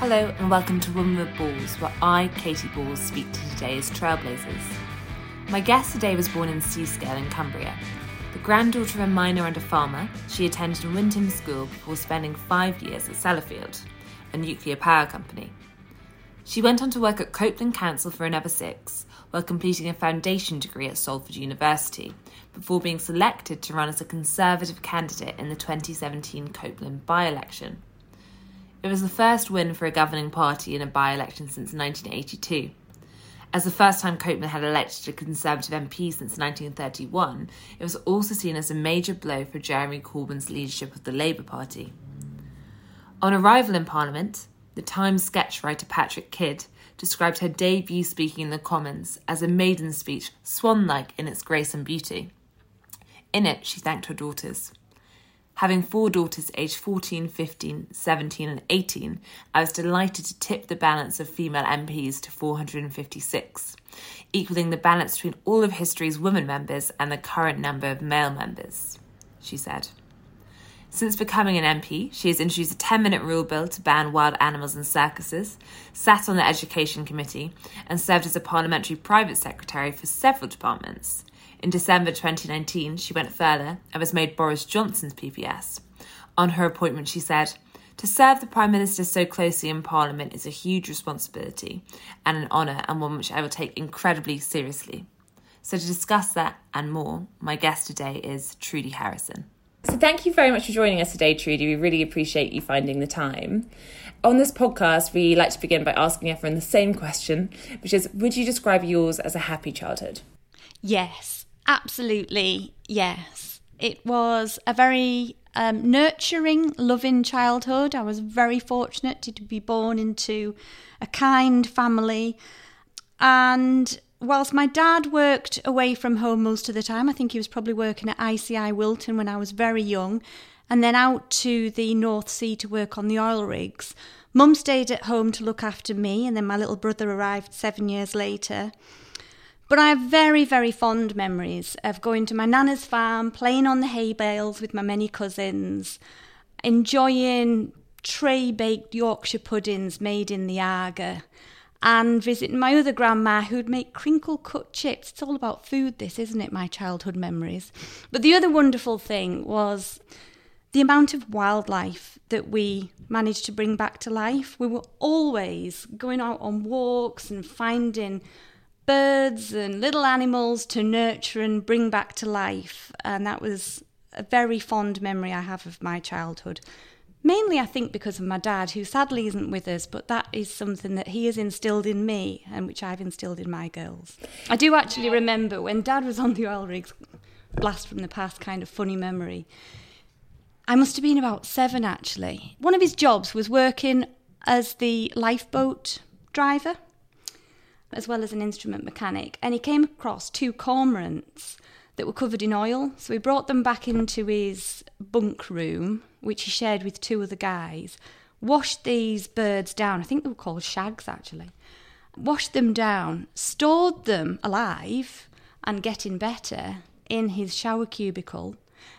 Hello and welcome to Women with Balls, where I, Katie Balls, speak to today's trailblazers. My guest today was born in Seascale in Cumbria. The granddaughter of a miner and a farmer, she attended Wyndham School before spending five years at Sellafield, a nuclear power company. She went on to work at Copeland Council for another six, while completing a foundation degree at Salford University, before being selected to run as a Conservative candidate in the 2017 Copeland by election. It was the first win for a governing party in a by election since 1982. As the first time Copeland had elected a Conservative MP since 1931, it was also seen as a major blow for Jeremy Corbyn's leadership of the Labour Party. On arrival in Parliament, the Times sketch writer Patrick Kidd described her debut speaking in the Commons as a maiden speech swan like in its grace and beauty. In it, she thanked her daughters. Having four daughters aged 14, 15, 17, and 18, I was delighted to tip the balance of female MPs to 456, equaling the balance between all of history's women members and the current number of male members, she said. Since becoming an MP, she has introduced a 10 minute rule bill to ban wild animals in circuses, sat on the Education Committee, and served as a parliamentary private secretary for several departments. In December 2019, she went further and was made Boris Johnson's PPS. On her appointment, she said, To serve the Prime Minister so closely in Parliament is a huge responsibility and an honour, and one which I will take incredibly seriously. So, to discuss that and more, my guest today is Trudy Harrison. So, thank you very much for joining us today, Trudy. We really appreciate you finding the time. On this podcast, we like to begin by asking everyone the same question, which is Would you describe yours as a happy childhood? Yes, Absolutely, yes. It was a very um, nurturing, loving childhood. I was very fortunate to be born into a kind family. And whilst my dad worked away from home most of the time, I think he was probably working at ICI Wilton when I was very young, and then out to the North Sea to work on the oil rigs. Mum stayed at home to look after me, and then my little brother arrived seven years later. But I have very, very fond memories of going to my nana's farm, playing on the hay bales with my many cousins, enjoying tray baked Yorkshire puddings made in the Aga, and visiting my other grandma who'd make crinkle cut chips. It's all about food, this, isn't it? My childhood memories. But the other wonderful thing was the amount of wildlife that we managed to bring back to life. We were always going out on walks and finding birds and little animals to nurture and bring back to life. And that was a very fond memory I have of my childhood. Mainly, I think, because of my dad, who sadly isn't with us, but that is something that he has instilled in me and which I've instilled in my girls. I do actually remember when dad was on the oil rigs, blast from the past kind of funny memory. I must have been about seven actually. One of his jobs was working as the lifeboat driver as well as an instrument mechanic, and he came across two cormorants that were covered in oil. So he brought them back into his bunk room, which he shared with two other guys, washed these birds down. I think they were called shags actually. Washed them down, stored them alive and getting better in his shower cubicle,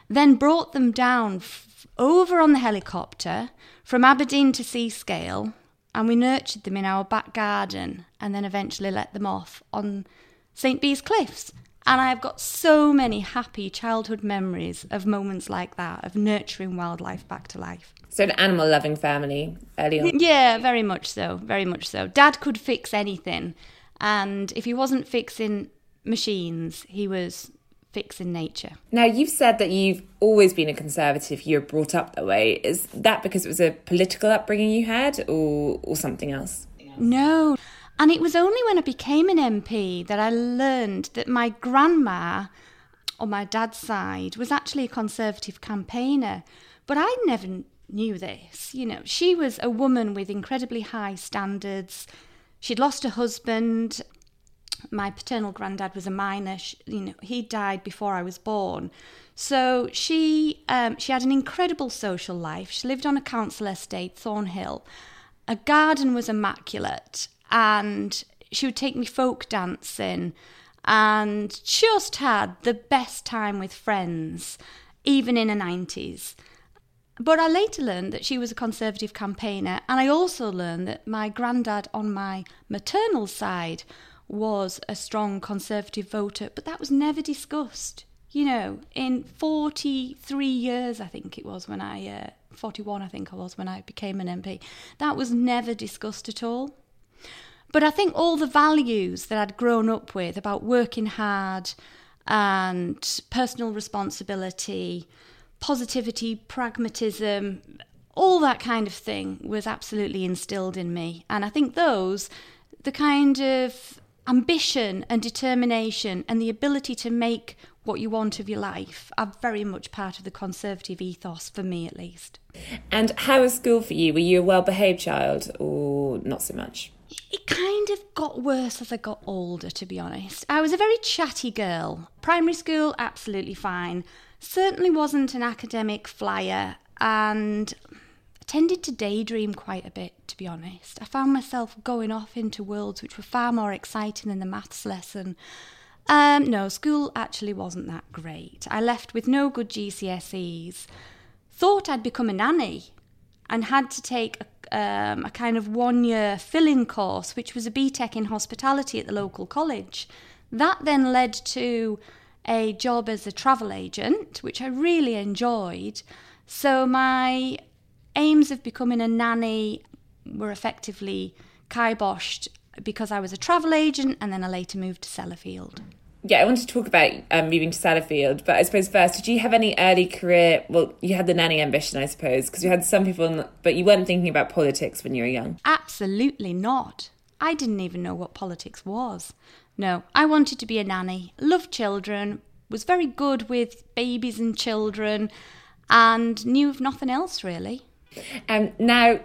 then brought them down f- over on the helicopter from Aberdeen to Seascale and we nurtured them in our back garden and then eventually let them off on St. Bees Cliffs. And I've got so many happy childhood memories of moments like that, of nurturing wildlife back to life. So, an animal loving family early on? Yeah, very much so. Very much so. Dad could fix anything. And if he wasn't fixing machines, he was fixing nature. Now, you've said that you've always been a conservative, you were brought up that way. Is that because it was a political upbringing you had or, or something else? No. And it was only when I became an MP that I learned that my grandma, on my dad's side, was actually a Conservative campaigner. But I never knew this. You know, she was a woman with incredibly high standards. She'd lost her husband. My paternal granddad was a miner. She, you know, he died before I was born. So she um, she had an incredible social life. She lived on a council estate, Thornhill. A garden was immaculate, and she would take me folk dancing and just had the best time with friends, even in her 90s. But I later learned that she was a Conservative campaigner, and I also learned that my granddad on my maternal side was a strong Conservative voter, but that was never discussed. You know, in 43 years, I think it was when I, uh, 41, I think I was when I became an MP, that was never discussed at all. But I think all the values that I'd grown up with about working hard and personal responsibility, positivity, pragmatism, all that kind of thing was absolutely instilled in me. And I think those, the kind of ambition and determination and the ability to make what you want of your life are very much part of the conservative ethos for me at least. And how was school for you? Were you a well behaved child or not so much? It kind of got worse as I got older, to be honest. I was a very chatty girl. Primary school, absolutely fine certainly wasn't an academic flyer and tended to daydream quite a bit, to be honest. I found myself going off into worlds which were far more exciting than the maths lesson. Um, no, school actually wasn't that great. I left with no good GCSEs. Thought I'd become a nanny and had to take a, um, a kind of one year fill in course, which was a BTEC in hospitality at the local college. That then led to a job as a travel agent, which I really enjoyed. So my aims of becoming a nanny were effectively kiboshed because I was a travel agent and then I later moved to Sellafield. Yeah, I want to talk about um, moving to Sellafield, but I suppose first, did you have any early career? Well, you had the nanny ambition, I suppose, because you had some people, but you weren't thinking about politics when you were young. Absolutely not. I didn't even know what politics was. No, I wanted to be a nanny, loved children, was very good with babies and children, and knew of nothing else really. Um, now,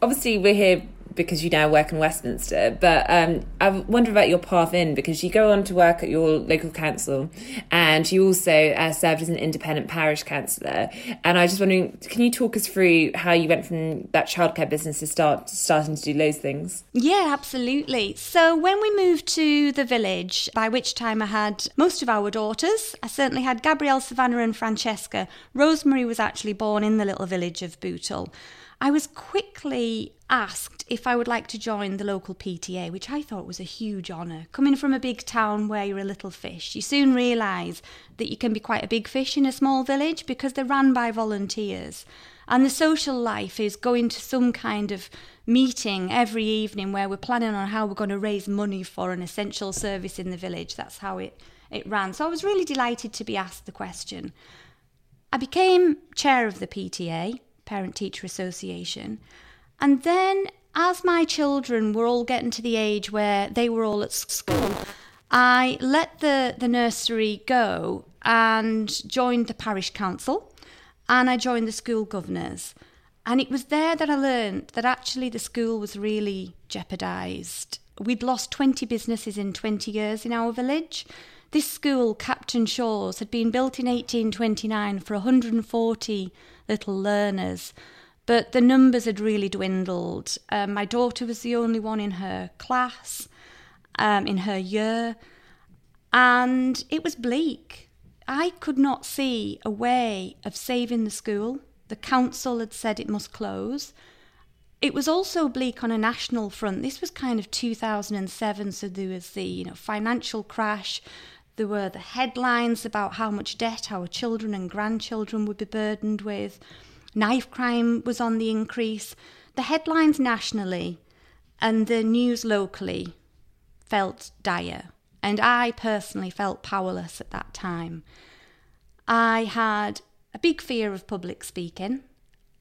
obviously, we're here because you now work in Westminster. But um, I wonder about your path in because you go on to work at your local council and you also uh, served as an independent parish councillor. And I was just wondering, can you talk us through how you went from that childcare business to start starting to do those things? Yeah, absolutely. So when we moved to the village, by which time I had most of our daughters, I certainly had Gabrielle, Savannah, and Francesca. Rosemary was actually born in the little village of Bootle. I was quickly asked if I would like to join the local PTA, which I thought was a huge honour. Coming from a big town where you're a little fish, you soon realise that you can be quite a big fish in a small village because they're run by volunteers. And the social life is going to some kind of meeting every evening where we're planning on how we're going to raise money for an essential service in the village. That's how it, it ran. So I was really delighted to be asked the question. I became chair of the PTA Parent Teacher Association. And then, as my children were all getting to the age where they were all at school, I let the, the nursery go and joined the parish council and I joined the school governors. And it was there that I learned that actually the school was really jeopardised. We'd lost 20 businesses in 20 years in our village. This school, Captain Shaw's, had been built in 1829 for 140 little learners, but the numbers had really dwindled. Um, my daughter was the only one in her class, um, in her year, and it was bleak. I could not see a way of saving the school. The council had said it must close. It was also bleak on a national front. This was kind of 2007, so there was the you know financial crash. There were the headlines about how much debt our children and grandchildren would be burdened with. Knife crime was on the increase. The headlines nationally and the news locally felt dire. And I personally felt powerless at that time. I had a big fear of public speaking.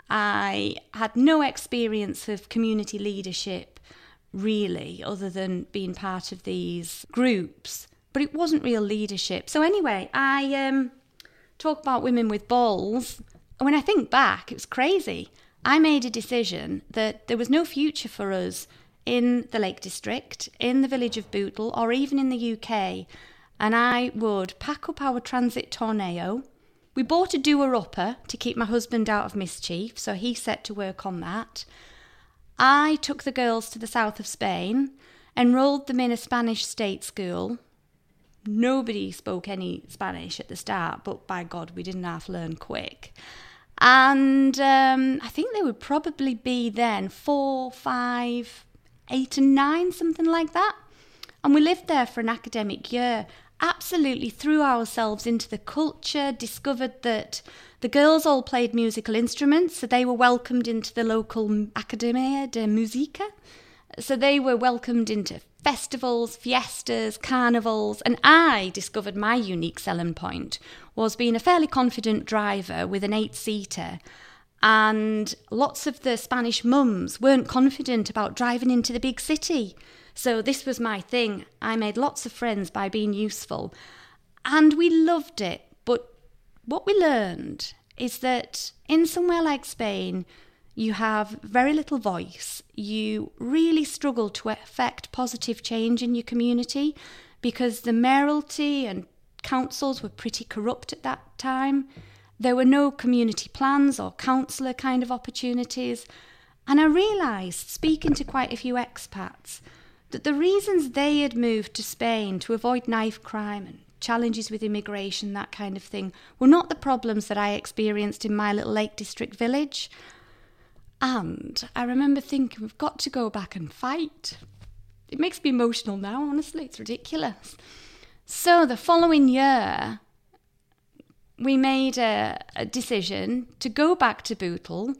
I had no experience of community leadership, really, other than being part of these groups but it wasn't real leadership. So anyway, I um, talk about women with balls. When I think back, it was crazy. I made a decision that there was no future for us in the Lake District, in the village of Bootle, or even in the UK. And I would pack up our Transit Tourneo. We bought a doer upper to keep my husband out of mischief, so he set to work on that. I took the girls to the south of Spain, enrolled them in a Spanish state school, Nobody spoke any Spanish at the start, but by God, we didn't half learn quick. And um, I think they would probably be then four, five, eight, and nine, something like that. And we lived there for an academic year. Absolutely threw ourselves into the culture, discovered that the girls all played musical instruments, so they were welcomed into the local Academia de Musica. So they were welcomed into festivals, fiestas, carnivals, and I discovered my unique selling point was being a fairly confident driver with an eight seater. And lots of the Spanish mums weren't confident about driving into the big city. So this was my thing. I made lots of friends by being useful. And we loved it. But what we learned is that in somewhere like Spain, you have very little voice. You really struggle to affect positive change in your community because the mayoralty and councils were pretty corrupt at that time. There were no community plans or councillor kind of opportunities. And I realised, speaking to quite a few expats, that the reasons they had moved to Spain to avoid knife crime and challenges with immigration, that kind of thing, were not the problems that I experienced in my little Lake District village. And I remember thinking, we've got to go back and fight. It makes me emotional now, honestly, it's ridiculous. So the following year, we made a, a decision to go back to Bootle,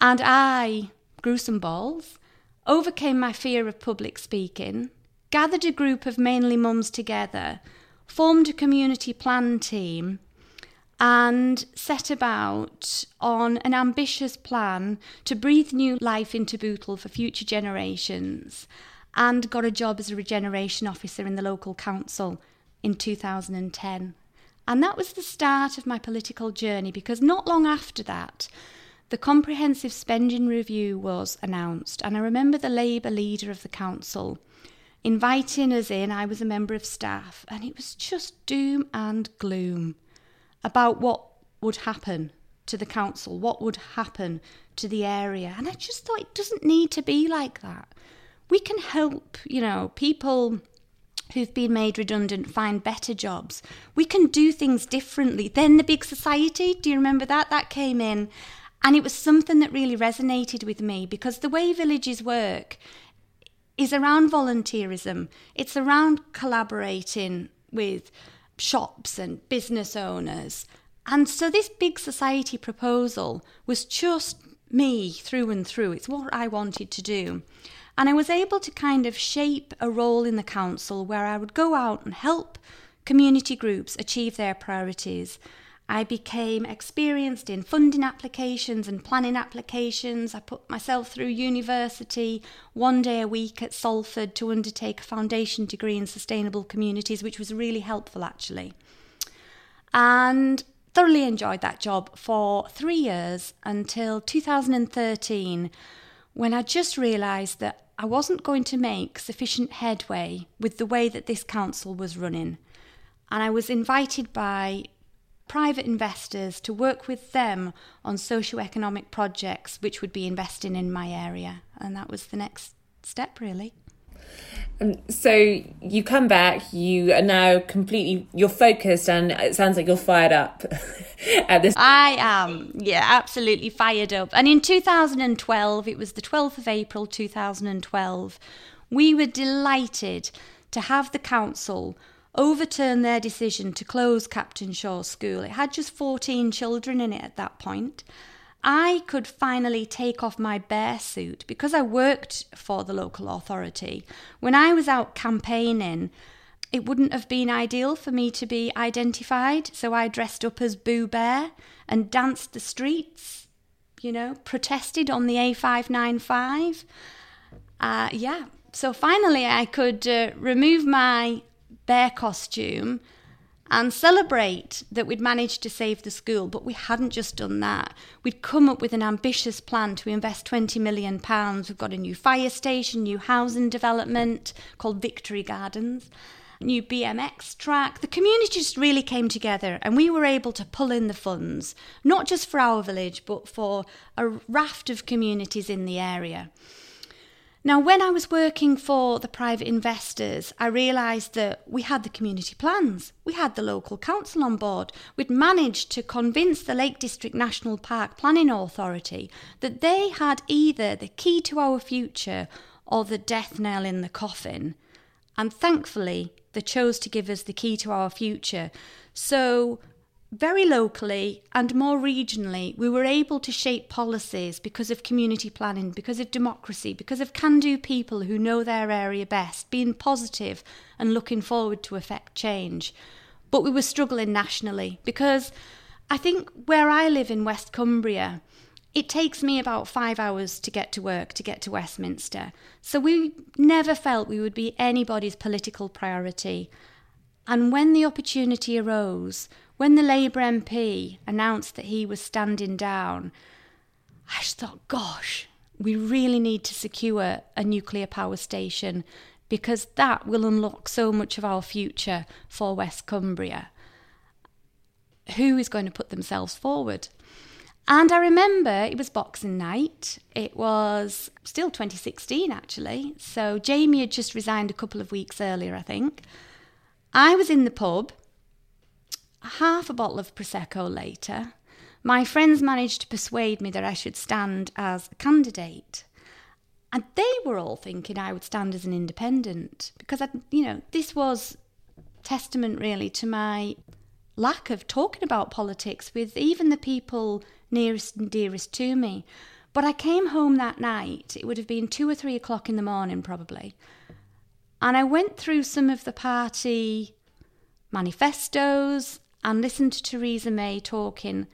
and I grew some balls, overcame my fear of public speaking, gathered a group of mainly mums together, formed a community plan team, and set about on an ambitious plan to breathe new life into Bootle for future generations and got a job as a regeneration officer in the local council in 2010. And that was the start of my political journey because not long after that, the comprehensive spending review was announced. And I remember the Labour leader of the council inviting us in. I was a member of staff, and it was just doom and gloom about what would happen to the council, what would happen to the area. And I just thought it doesn't need to be like that. We can help, you know, people who've been made redundant find better jobs. We can do things differently. Then the big society, do you remember that? That came in. And it was something that really resonated with me because the way villages work is around volunteerism, it's around collaborating with shops and business owners. And so this big society proposal was just me through and through. It's what I wanted to do. And I was able to kind of shape a role in the council where I would go out and help community groups achieve their priorities I became experienced in funding applications and planning applications. I put myself through university one day a week at Salford to undertake a foundation degree in sustainable communities, which was really helpful actually. And thoroughly enjoyed that job for three years until 2013 when I just realised that I wasn't going to make sufficient headway with the way that this council was running. And I was invited by private investors to work with them on socio-economic projects which would be investing in my area. And that was the next step really. Um, so you come back you are now completely you're focused and it sounds like you're fired up at this i am yeah absolutely fired up. And in 2012 it was the 12th of april 2012 we were delighted to have the council overturned their decision to close Captain Shaw's School. It had just 14 children in it at that point. I could finally take off my bear suit because I worked for the local authority. When I was out campaigning, it wouldn't have been ideal for me to be identified, so I dressed up as Boo Bear and danced the streets, you know, protested on the A595. Uh, yeah, so finally I could uh, remove my bear costume and celebrate that we'd managed to save the school. But we hadn't just done that. We'd come up with an ambitious plan to invest £20 million. We've got a new fire station, new housing development called Victory Gardens, new BMX track. The community just really came together and we were able to pull in the funds, not just for our village, but for a raft of communities in the area. Now, when I was working for the private investors, I realised that we had the community plans, we had the local council on board, we'd managed to convince the Lake District National Park Planning Authority that they had either the key to our future or the death knell in the coffin. And thankfully, they chose to give us the key to our future. So very locally and more regionally, we were able to shape policies because of community planning, because of democracy, because of can do people who know their area best, being positive and looking forward to effect change. But we were struggling nationally because I think where I live in West Cumbria, it takes me about five hours to get to work to get to Westminster. So we never felt we would be anybody's political priority. And when the opportunity arose, when the Labour MP announced that he was standing down, I just thought, gosh, we really need to secure a nuclear power station because that will unlock so much of our future for West Cumbria. Who is going to put themselves forward? And I remember it was Boxing Night. It was still 2016, actually. So Jamie had just resigned a couple of weeks earlier, I think. I was in the pub half a bottle of Prosecco later, my friends managed to persuade me that I should stand as a candidate. And they were all thinking I would stand as an independent because, I, you know, this was testament really to my lack of talking about politics with even the people nearest and dearest to me. But I came home that night, it would have been two or three o'clock in the morning probably, and I went through some of the party manifestos and listened to Theresa May talking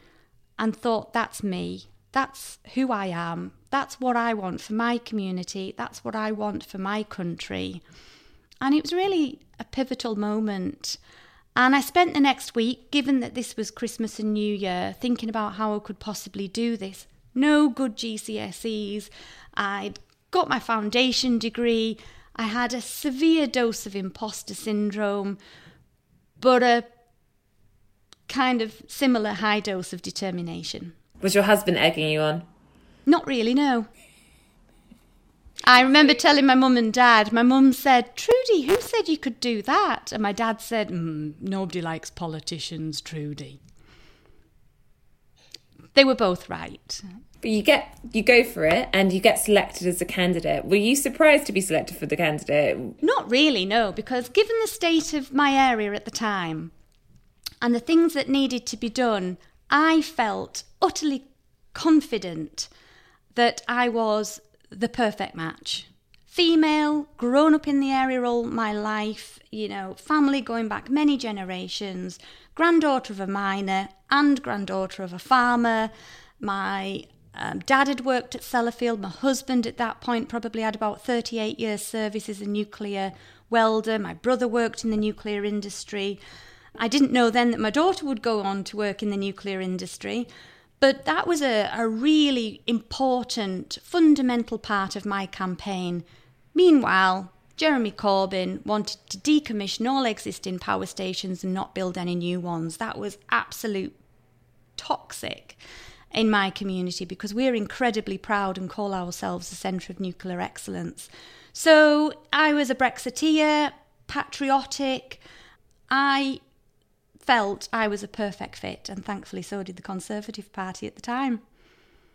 and thought, that's me. That's who I am. That's what I want for my community. That's what I want for my country. And it was really a pivotal moment. And I spent the next week, given that this was Christmas and New Year, thinking about how I could possibly do this. No good GCSEs. I'd got my foundation degree. I had a severe dose of imposter syndrome, but a kind of similar high dose of determination. Was your husband egging you on? Not really, no. I remember telling my mum and dad, my mum said, Trudy, who said you could do that? And my dad said, mm, nobody likes politicians, Trudy. They were both right. But you get you go for it and you get selected as a candidate. Were you surprised to be selected for the candidate? Not really, no, because given the state of my area at the time, and the things that needed to be done, I felt utterly confident that I was the perfect match. Female, grown up in the area all my life, you know, family going back many generations, granddaughter of a miner and granddaughter of a farmer. My um, dad had worked at Sellafield. My husband at that point probably had about 38 years' service as a nuclear welder. My brother worked in the nuclear industry. I didn't know then that my daughter would go on to work in the nuclear industry. But that was a, a really important, fundamental part of my campaign. Meanwhile, Jeremy Corbyn wanted to decommission all existing power stations and not build any new ones. That was absolute toxic in my community because we're incredibly proud and call ourselves the centre of nuclear excellence. So I was a Brexiteer, patriotic. I felt I was a perfect fit, and thankfully so did the Conservative Party at the time.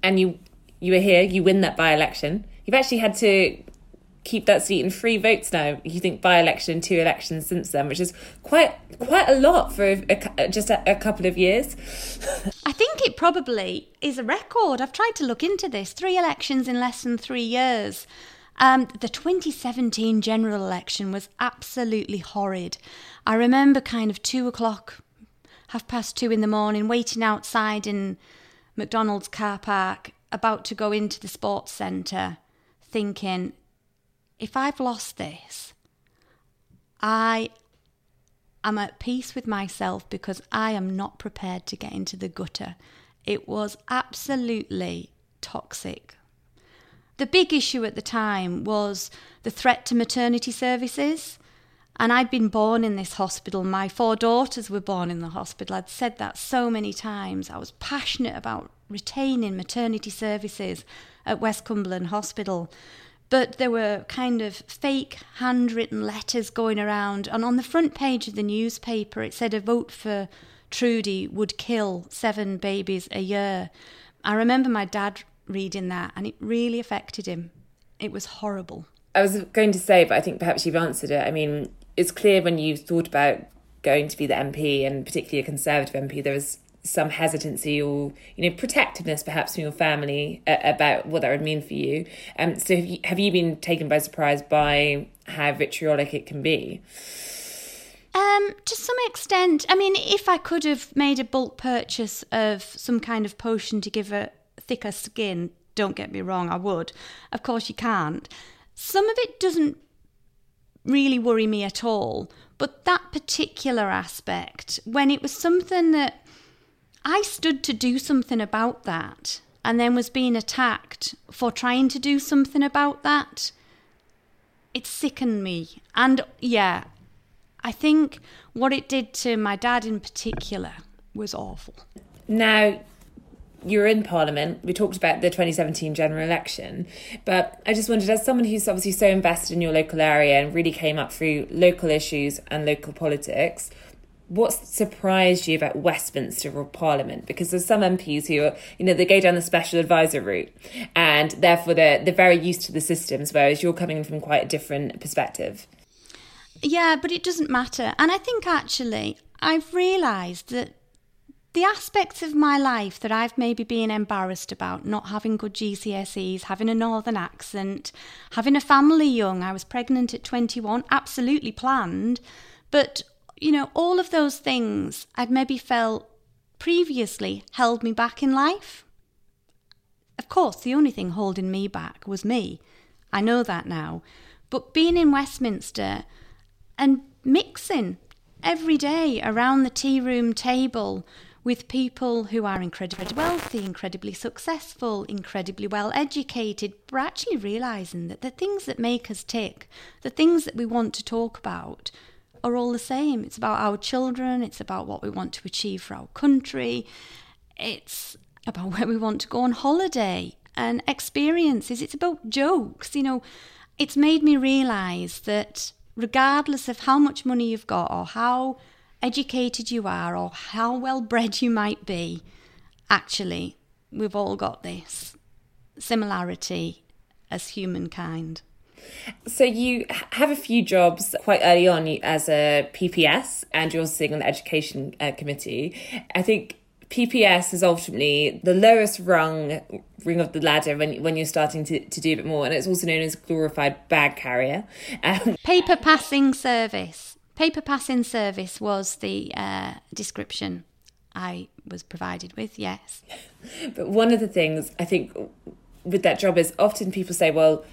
And you you were here, you win that by election. You've actually had to keep that seat in three votes now. You think by election, two elections since then, which is quite quite a lot for a, just a, a couple of years. I think it probably is a record. I've tried to look into this. Three elections in less than three years. Um, the 2017 general election was absolutely horrid. I remember kind of two o'clock, half past two in the morning, waiting outside in McDonald's car park, about to go into the sports centre, thinking, if I've lost this, I am at peace with myself because I am not prepared to get into the gutter. It was absolutely toxic the big issue at the time was the threat to maternity services. And I'd been born in this hospital. My four daughters were born in the hospital. I'd said that so many times. I was passionate about retaining maternity services at West Cumberland Hospital. but there were kind of fake handwritten letters going around. And on the front page of the newspaper, it said a vote for Trudy would kill seven babies a year. I remember my dad reading that, and it really affected him. It was horrible. I was going to say, but I think perhaps you've answered it. I mean, it's clear when you thought about going to be the MP, and particularly a Conservative MP, there was some hesitancy or you know protectiveness perhaps from your family uh, about what that would mean for you. Um, so have you, have you been taken by surprise by how vitriolic it can be? Um, to some extent. I mean, if I could have made a bulk purchase of some kind of potion to give a thicker skin, don't get me wrong, I would. Of course, you can't. Some of it doesn't really worry me at all, but that particular aspect, when it was something that I stood to do something about that and then was being attacked for trying to do something about that, it sickened me. And yeah, I think what it did to my dad in particular was awful. Now, you're in Parliament. We talked about the 2017 general election, but I just wondered, as someone who's obviously so invested in your local area and really came up through local issues and local politics, what surprised you about Westminster or Parliament? Because there's some MPs who are, you know, they go down the special advisor route and therefore they're, they're very used to the systems, whereas you're coming from quite a different perspective. Yeah, but it doesn't matter. And I think actually I've realised that the aspects of my life that I've maybe been embarrassed about, not having good GCSEs, having a northern accent, having a family young, I was pregnant at 21, absolutely planned, but you know, all of those things I'd maybe felt previously held me back in life. Of course, the only thing holding me back was me. I know that now. But being in Westminster and mixing every day around the tea room table with people who are incredibly wealthy, incredibly successful, incredibly well educated, we're actually realizing that the things that make us tick, the things that we want to talk about, are all the same. It's about our children, it's about what we want to achieve for our country, it's about where we want to go on holiday and experiences, it's about jokes. You know, it's made me realize that regardless of how much money you've got or how educated you are or how well bred you might be, actually, we've all got this similarity as humankind. So you have a few jobs quite early on as a PPS, and you're sitting on the education uh, committee. I think PPS is ultimately the lowest rung ring of the ladder when when you're starting to, to do a bit more, and it's also known as glorified bag carrier. Um, Paper passing service. Paper passing service was the uh, description I was provided with. Yes. but one of the things I think with that job is often people say, well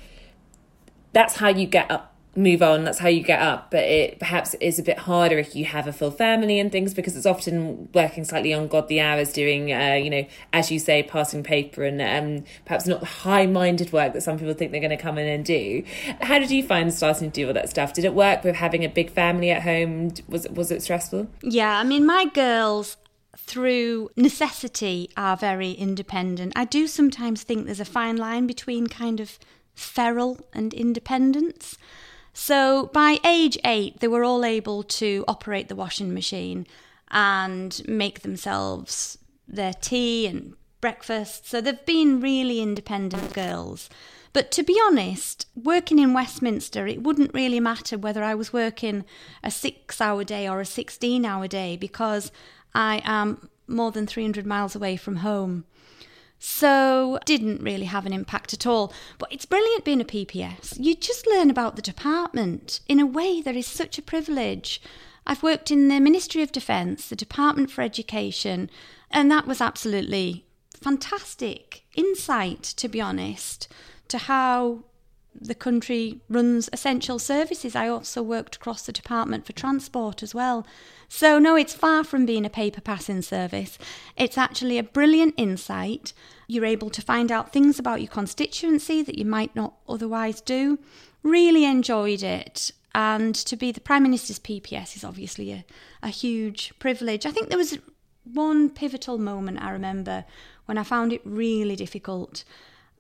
that's how you get up move on that's how you get up. But it perhaps is a bit harder if you have a full family and things because it's often working slightly on godly hours doing uh, you know as you say passing paper and um, perhaps not the high-minded work that some people think they're going to come in and do. How did you find starting to do all that stuff? Did it work with having a big family at home? Was was it stressful? Yeah i mean my girls through necessity are very independent. I do sometimes think there's a fine line between kind of feral and independence. So by age eight, they were all able to operate the washing machine and make themselves their tea and breakfast. So they've been really independent girls. But to be honest, working in Westminster, it wouldn't really matter whether I was working a six hour day or a 16 hour day because I am more than 300 miles away from home. So, didn't really have an impact at all. But it's brilliant being a PPS. You just learn about the department in a way that is such a privilege. I've worked in the Ministry of Defence, the Department for Education, and that was absolutely fantastic insight, to be honest, to how the country runs essential services. I also worked across the Department for Transport as well. So, no, it's far from being a paper passing service. It's actually a brilliant insight. You're able to find out things about your constituency that you might not otherwise do. Really enjoyed it. And to be the Prime Minister's PPS is obviously a, a huge privilege. I think there was one pivotal moment I remember when I found it really difficult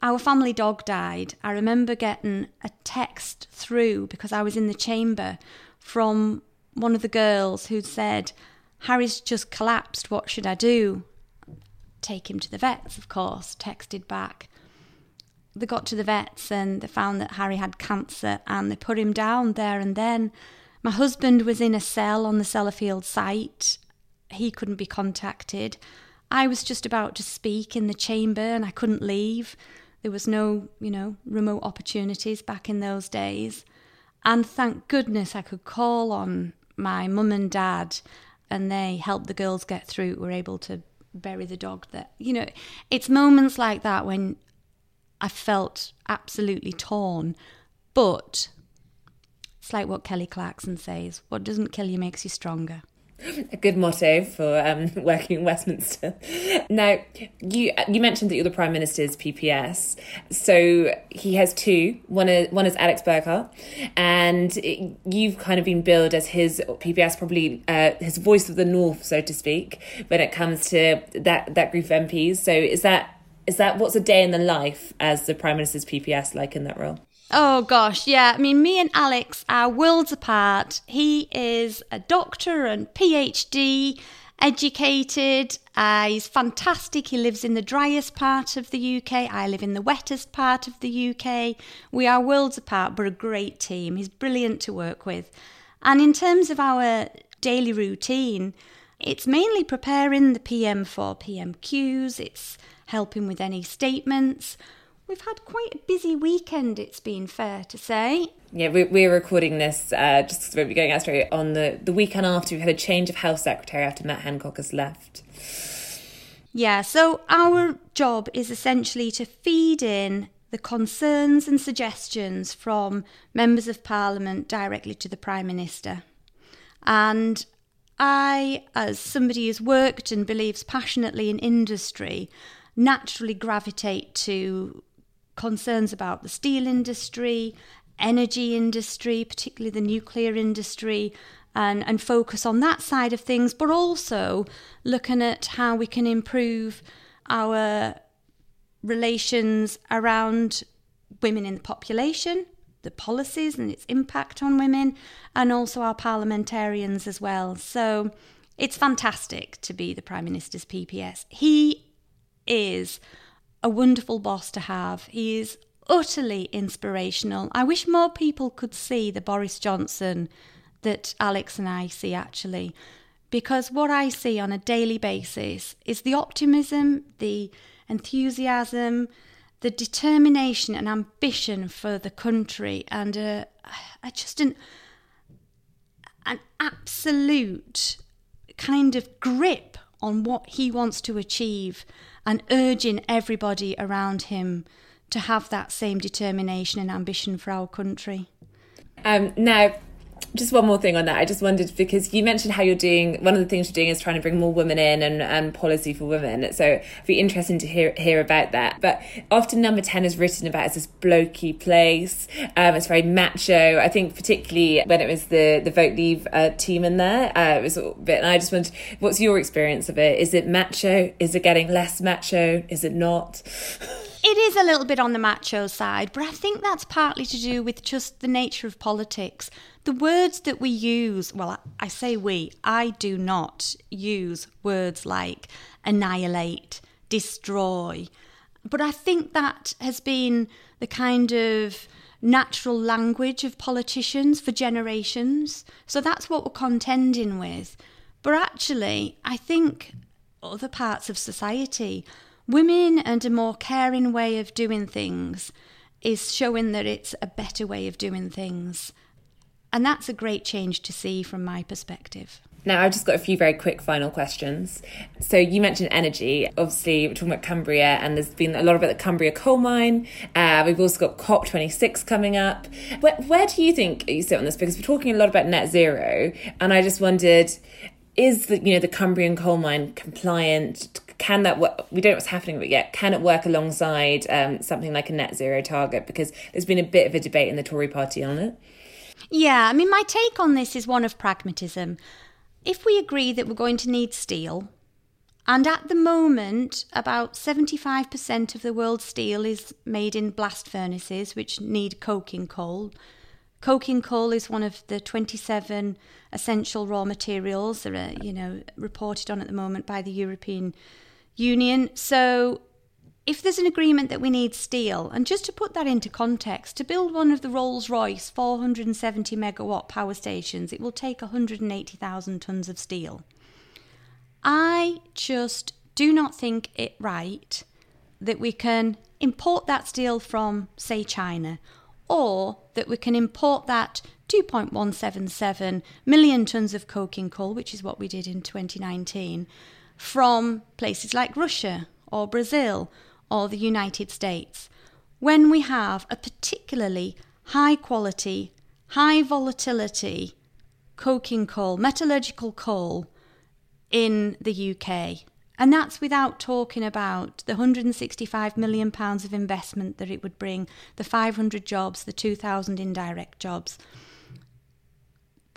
our family dog died, I remember getting a text through because I was in the chamber from one of the girls who'd said, Harry's just collapsed, what should I do? Take him to the vets, of course, texted back. They got to the vets and they found that Harry had cancer and they put him down there and then. My husband was in a cell on the Sellafield site. He couldn't be contacted. I was just about to speak in the chamber and I couldn't leave. There was no, you know, remote opportunities back in those days. And thank goodness I could call on my mum and dad and they helped the girls get through, were able to bury the dog that you know, it's moments like that when I felt absolutely torn. But it's like what Kelly Clarkson says what doesn't kill you makes you stronger a good motto for um, working in Westminster. Now, you you mentioned that you're the Prime Minister's PPS, so he has two. One is one is Alex Burghart, and it, you've kind of been billed as his PPS, probably uh, his voice of the North, so to speak, when it comes to that that group of MPs. So, is that is that what's a day in the life as the Prime Minister's PPS like in that role? Oh gosh, yeah. I mean, me and Alex are worlds apart. He is a doctor and PhD, educated. Uh, he's fantastic. He lives in the driest part of the UK. I live in the wettest part of the UK. We are worlds apart, but a great team. He's brilliant to work with. And in terms of our daily routine, it's mainly preparing the PM for PMQs, it's helping with any statements. We've had quite a busy weekend, it's been fair to say. Yeah, we're, we're recording this uh, just because we're going out straight on the, the weekend after we've had a change of Health Secretary after Matt Hancock has left. Yeah, so our job is essentially to feed in the concerns and suggestions from members of Parliament directly to the Prime Minister. And I, as somebody who's worked and believes passionately in industry, naturally gravitate to concerns about the steel industry, energy industry, particularly the nuclear industry, and, and focus on that side of things, but also looking at how we can improve our relations around women in the population, the policies and its impact on women, and also our parliamentarians as well. So it's fantastic to be the Prime Minister's PPS. He is a wonderful boss to have. He is utterly inspirational. I wish more people could see the Boris Johnson that Alex and I see actually, because what I see on a daily basis is the optimism, the enthusiasm, the determination and ambition for the country, and a, a just an an absolute kind of grip on what he wants to achieve and urging everybody around him to have that same determination and ambition for our country. Um, now, just one more thing on that. I just wondered because you mentioned how you're doing one of the things you're doing is trying to bring more women in and, and policy for women. So it'd be interesting to hear hear about that. But often number ten is written about as this blokey place. Um, it's very macho. I think particularly when it was the the vote leave uh, team in there, uh, it was a bit. And I just wondered, what's your experience of it? Is it macho? Is it getting less macho? Is it not? It is a little bit on the macho side, but I think that's partly to do with just the nature of politics. The words that we use, well, I say we, I do not use words like annihilate, destroy. But I think that has been the kind of natural language of politicians for generations. So that's what we're contending with. But actually, I think other parts of society women and a more caring way of doing things is showing that it's a better way of doing things. And that's a great change to see from my perspective. Now, I've just got a few very quick final questions. So, you mentioned energy. Obviously, we're talking about Cumbria, and there's been a lot about the Cumbria coal mine. Uh, we've also got COP26 coming up. Where, where do you think you sit on this? Because we're talking a lot about net zero, and I just wondered is the you know the Cumbrian coal mine compliant? Can that work? We don't know what's happening but yet. Can it work alongside um, something like a net zero target? Because there's been a bit of a debate in the Tory party on it. Yeah, I mean, my take on this is one of pragmatism. If we agree that we're going to need steel, And at the moment, about 75% of the world's steel is made in blast furnaces, which need coking coal. Coking coal is one of the 27 essential raw materials that are, you know, reported on at the moment by the European Union. So if there's an agreement that we need steel, and just to put that into context, to build one of the Rolls Royce 470 megawatt power stations, it will take 180,000 tonnes of steel. I just do not think it right that we can import that steel from, say, China, or that we can import that 2.177 million tonnes of coking coal, which is what we did in 2019, from places like Russia or Brazil or the United States when we have a particularly high quality, high volatility coking coal, metallurgical coal in the UK. And that's without talking about the 165 million pounds of investment that it would bring, the 500 jobs, the 2000 indirect jobs.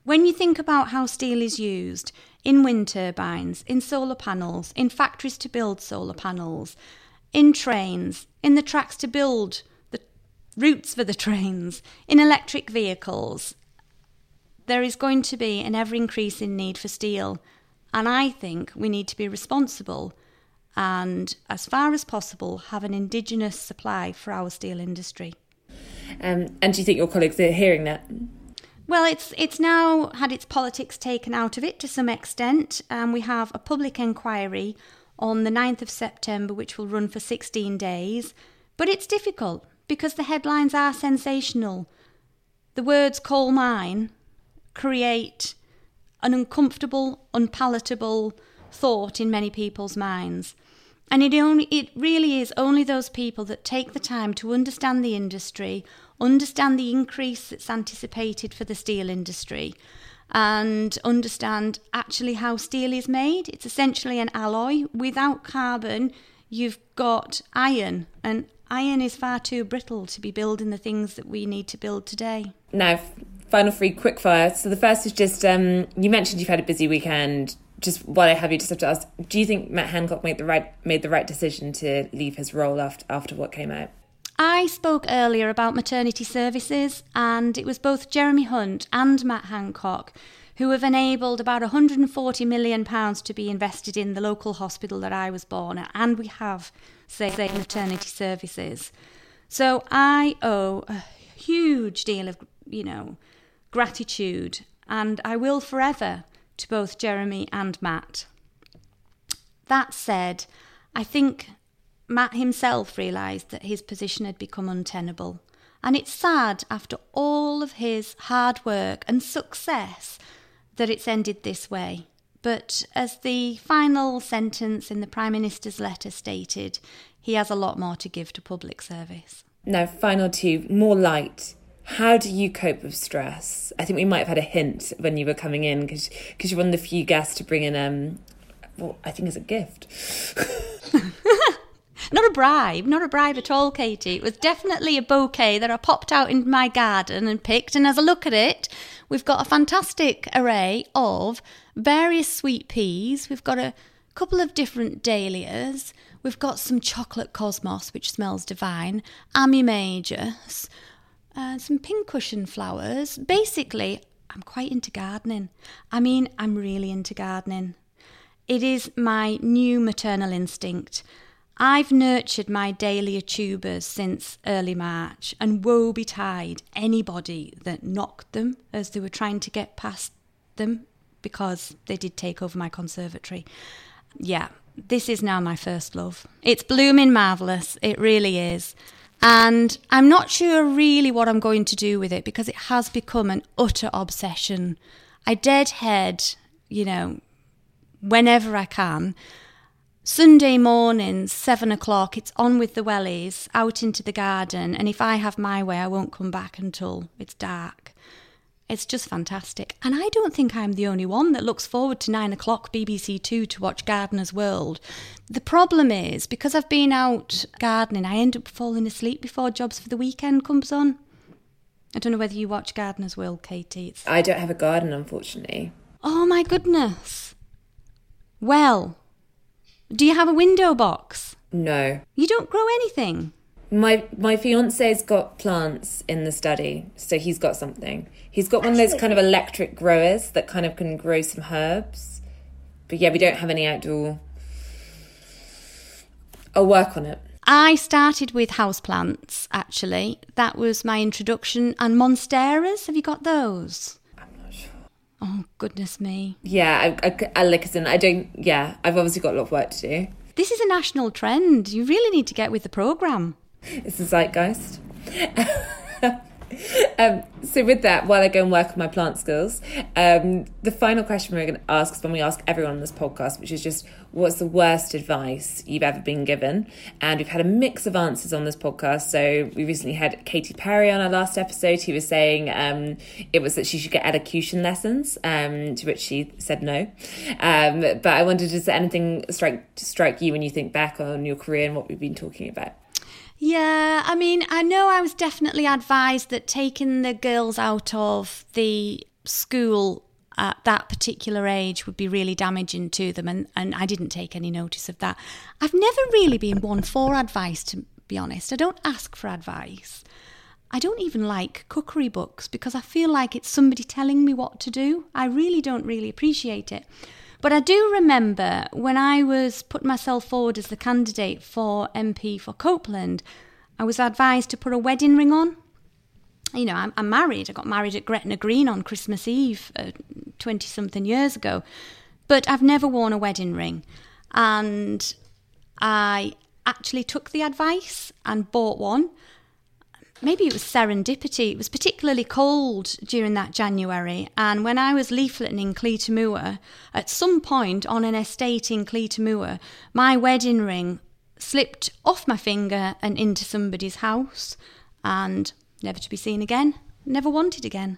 When you think about how steel is used in wind turbines, in solar panels, in factories to build solar panels, in trains, in the tracks to build the routes for the trains, in electric vehicles. There is going to be an ever increasing need for steel, and I think we need to be responsible and, as far as possible, have an indigenous supply for our steel industry. Um, and do you think your colleagues are hearing that? Well, it's it's now had its politics taken out of it to some extent. Um, we have a public inquiry on the 9th of September, which will run for 16 days. But it's difficult because the headlines are sensational. The words coal mine create an uncomfortable, unpalatable thought in many people's minds. And it only it really is only those people that take the time to understand the industry, understand the increase that's anticipated for the steel industry, and understand actually how steel is made. It's essentially an alloy. Without carbon, you've got iron, and iron is far too brittle to be building the things that we need to build today. Now, final three quick fire. So the first is just um, you mentioned you've had a busy weekend. Just while I have you, just have to ask: Do you think Matt Hancock made the right made the right decision to leave his role after after what came out? I spoke earlier about maternity services, and it was both Jeremy Hunt and Matt Hancock who have enabled about £140 million to be invested in the local hospital that I was born at, and we have, say, say maternity services. So I owe a huge deal of, you know, gratitude, and I will forever to both Jeremy and Matt. That said, I think Matt himself realised that his position had become untenable. And it's sad, after all of his hard work and success, that it's ended this way. But as the final sentence in the Prime Minister's letter stated, he has a lot more to give to public service. Now, final two, more light. How do you cope with stress? I think we might have had a hint when you were coming in because you're one of the few guests to bring in, um, well, I think it's a gift. Not a bribe, not a bribe at all, Katie. It was definitely a bouquet that I popped out in my garden and picked. And as I look at it, we've got a fantastic array of various sweet peas. We've got a couple of different dahlias. We've got some chocolate cosmos, which smells divine, Ammi majus, uh, some pincushion flowers. Basically, I'm quite into gardening. I mean, I'm really into gardening. It is my new maternal instinct. I've nurtured my dahlia tubers since early March, and woe betide anybody that knocked them as they were trying to get past them because they did take over my conservatory. Yeah, this is now my first love. It's blooming marvellous, it really is. And I'm not sure really what I'm going to do with it because it has become an utter obsession. I deadhead, you know, whenever I can Sunday morning, seven o'clock, it's on with the wellies, out into the garden, and if I have my way, I won't come back until it's dark. It's just fantastic. And I don't think I'm the only one that looks forward to nine o'clock BBC Two to watch Gardener's World. The problem is, because I've been out gardening, I end up falling asleep before Jobs for the Weekend comes on. I don't know whether you watch Gardener's World, Katie. It's... I don't have a garden, unfortunately. Oh my goodness. Well, Do you have a window box? No. You don't grow anything. My my fiance's got plants in the study, so he's got something. He's got one of those kind of electric growers that kind of can grow some herbs. But yeah, we don't have any outdoor. I'll work on it. I started with houseplants, actually. That was my introduction. And monsteras, have you got those? I'm not sure. Oh, goodness me. Yeah, I, I, I listen. I don't. Yeah, I've obviously got a lot of work to do. This is a national trend. You really need to get with the programme. It's the zeitgeist. um, so with that, while I go and work on my plant skills, um, the final question we're going to ask is when we ask everyone on this podcast, which is just what's the worst advice you've ever been given? And we've had a mix of answers on this podcast. So we recently had Katy Perry on our last episode who was saying um, it was that she should get elocution lessons, um, to which she said no. Um, but I wondered, does anything strike strike you when you think back on your career and what we've been talking about? Yeah, I mean, I know I was definitely advised that taking the girls out of the school at that particular age would be really damaging to them, and, and I didn't take any notice of that. I've never really been one for advice, to be honest. I don't ask for advice. I don't even like cookery books because I feel like it's somebody telling me what to do. I really don't really appreciate it. But I do remember when I was putting myself forward as the candidate for MP for Copeland, I was advised to put a wedding ring on. You know, I'm, I'm married. I got married at Gretna Green on Christmas Eve 20 uh, something years ago. But I've never worn a wedding ring. And I actually took the advice and bought one maybe it was serendipity. It was particularly cold during that January, and when I was leafleting in Cleator Moor, at some point on an estate in Cleator Moor, my wedding ring slipped off my finger and into somebody's house, and never to be seen again. Never wanted again.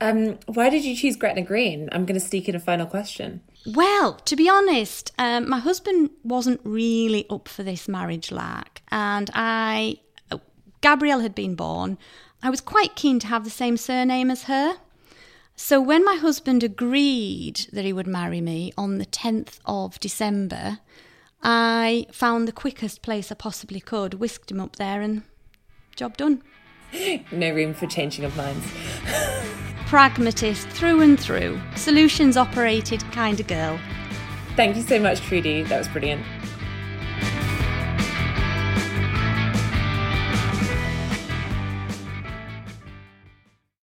Um, why did you choose Gretna Green? I'm going to sneak in a final question. Well, to be honest, um, my husband wasn't really up for this marriage lark, and I Gabrielle had been born, I was quite keen to have the same surname as her. So when my husband agreed that he would marry me on the 10th of December, I found the quickest place I possibly could, whisked him up there, and job done. no room for changing of minds. Pragmatist through and through, solutions operated kind of girl. Thank you so much, Trudy. That was brilliant.